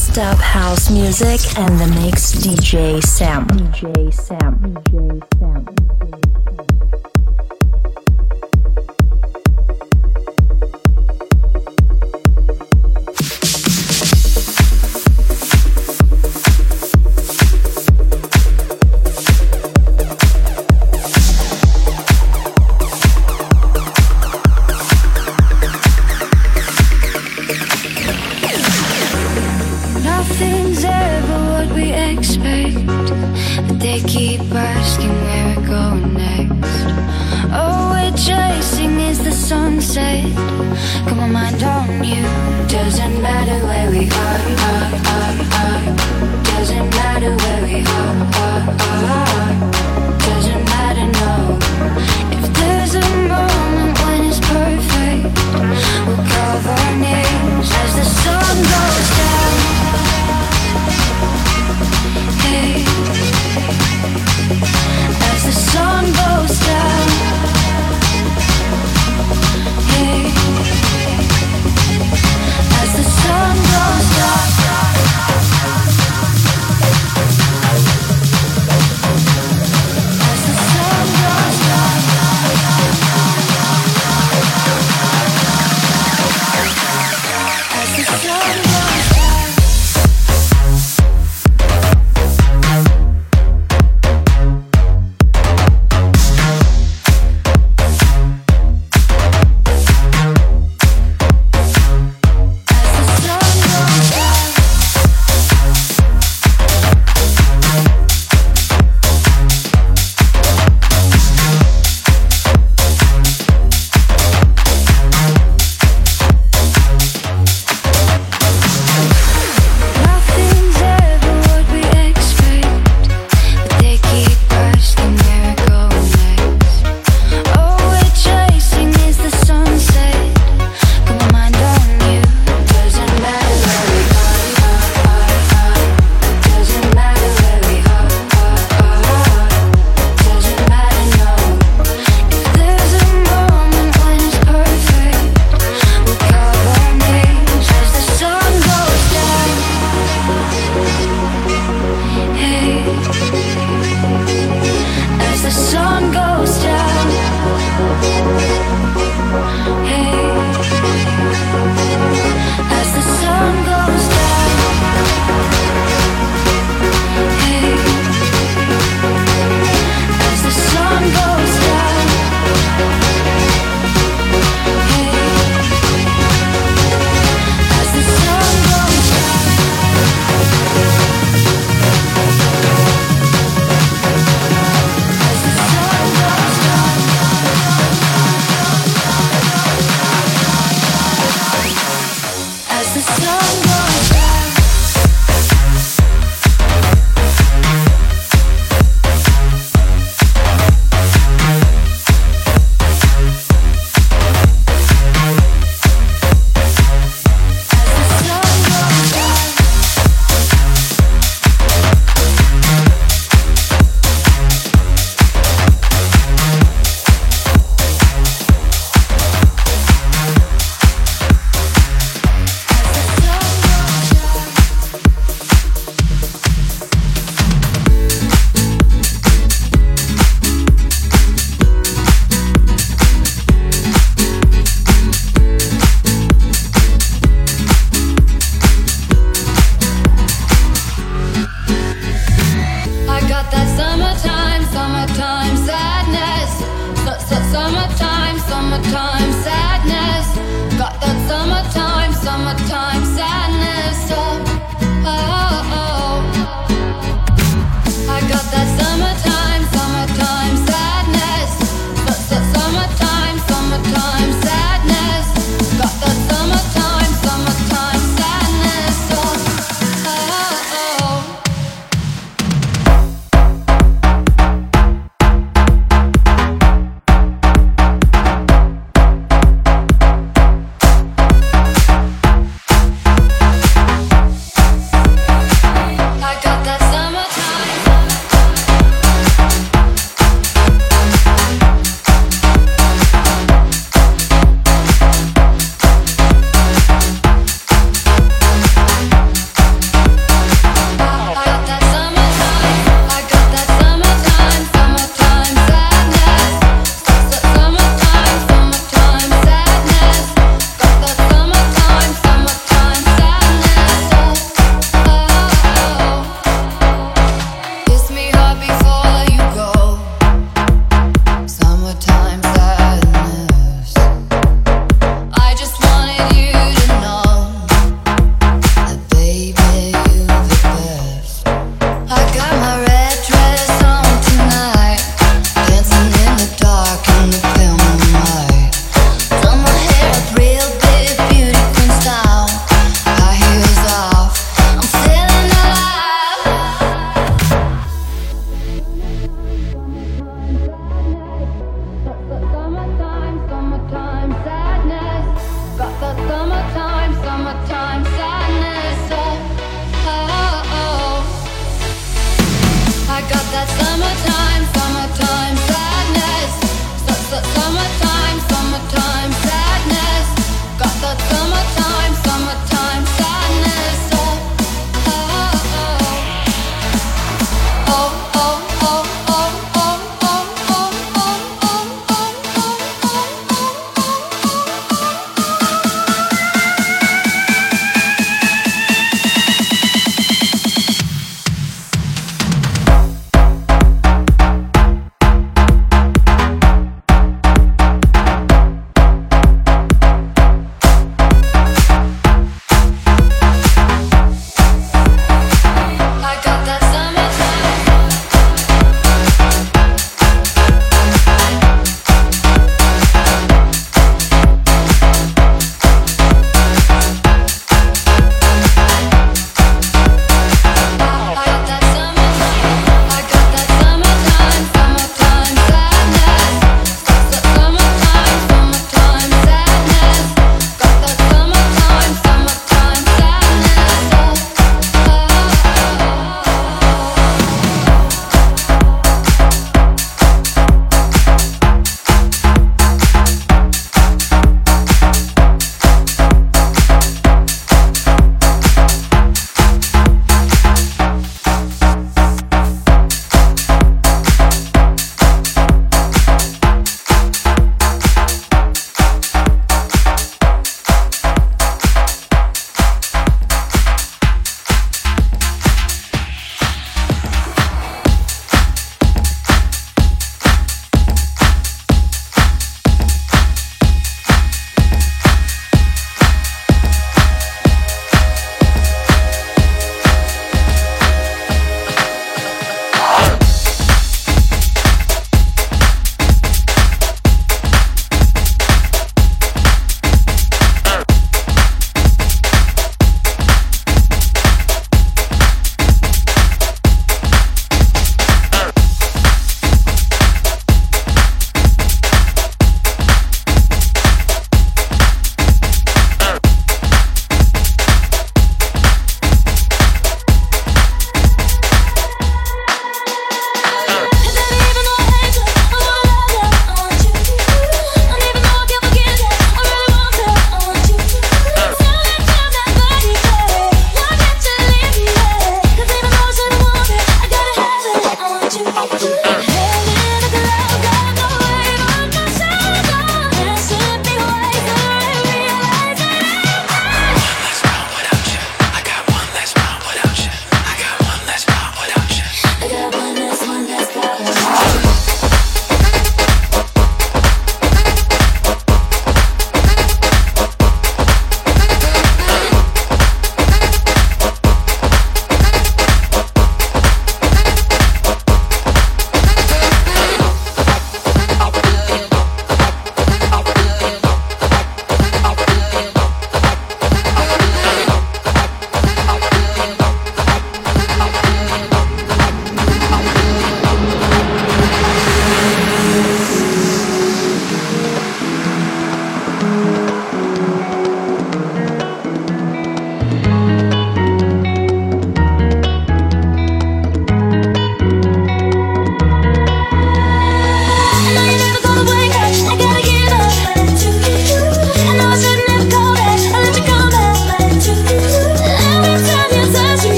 dance, dub, house music, and the mix DJ Sam. DJ Sam. DJ Sam.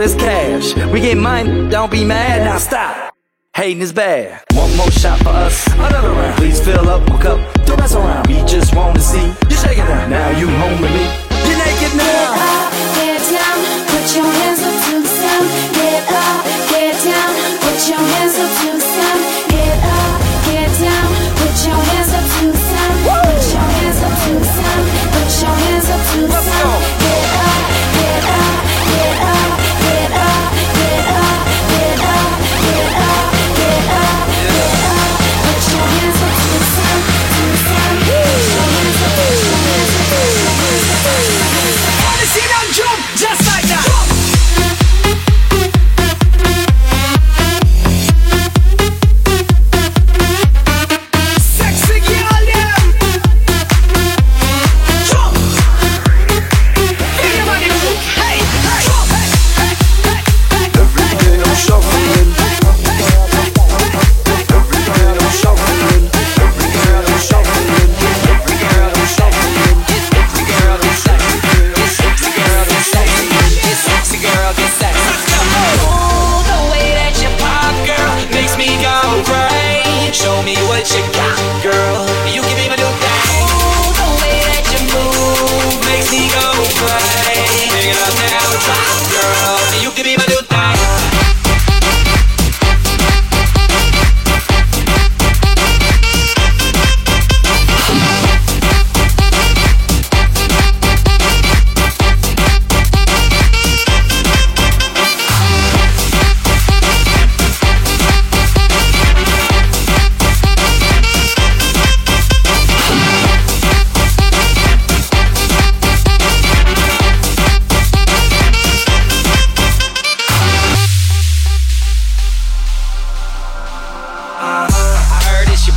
This cash. We get mine, don't be mad, now stop. Hating is bad. One more shot for us, another round. Please fill up my cup, don't mess around. We just want to see you shake it down. Now you home with me, you're naked now. Get up, get down, put your hands up to the sound. Get up, get down, put your hands up to the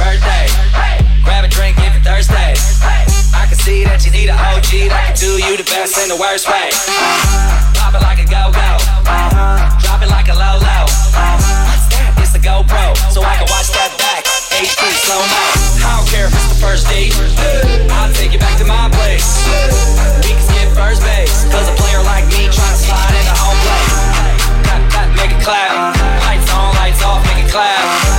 birthday. Grab a drink if you're thirsty. I can see that you need an OG that can do you the best in the worst way. Pop it like a go go. Drop it like a low low. It's the GoPro, so I can watch that back. HD slow mo. I don't care if it's the first date. I'll take you back to my place. We can skip first base. Cause a player like me trying to slide into home plate. Make it clap. Lights on, lights off, make it clap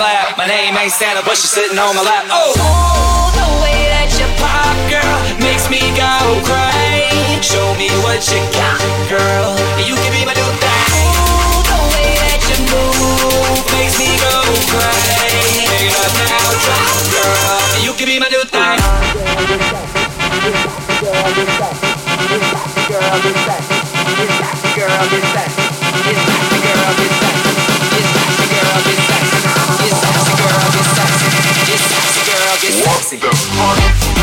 clap. My name ain't Santa, but she's sitting on my lap. Oh, oh the way that you pop, girl, makes me go crazy. Show me what you got, girl. You can be my new thing. Oh, the way that you move makes me go crazy. Make it now, girl. You can be my new thing. Girl, this girl, this girl, this Legacy.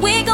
Thank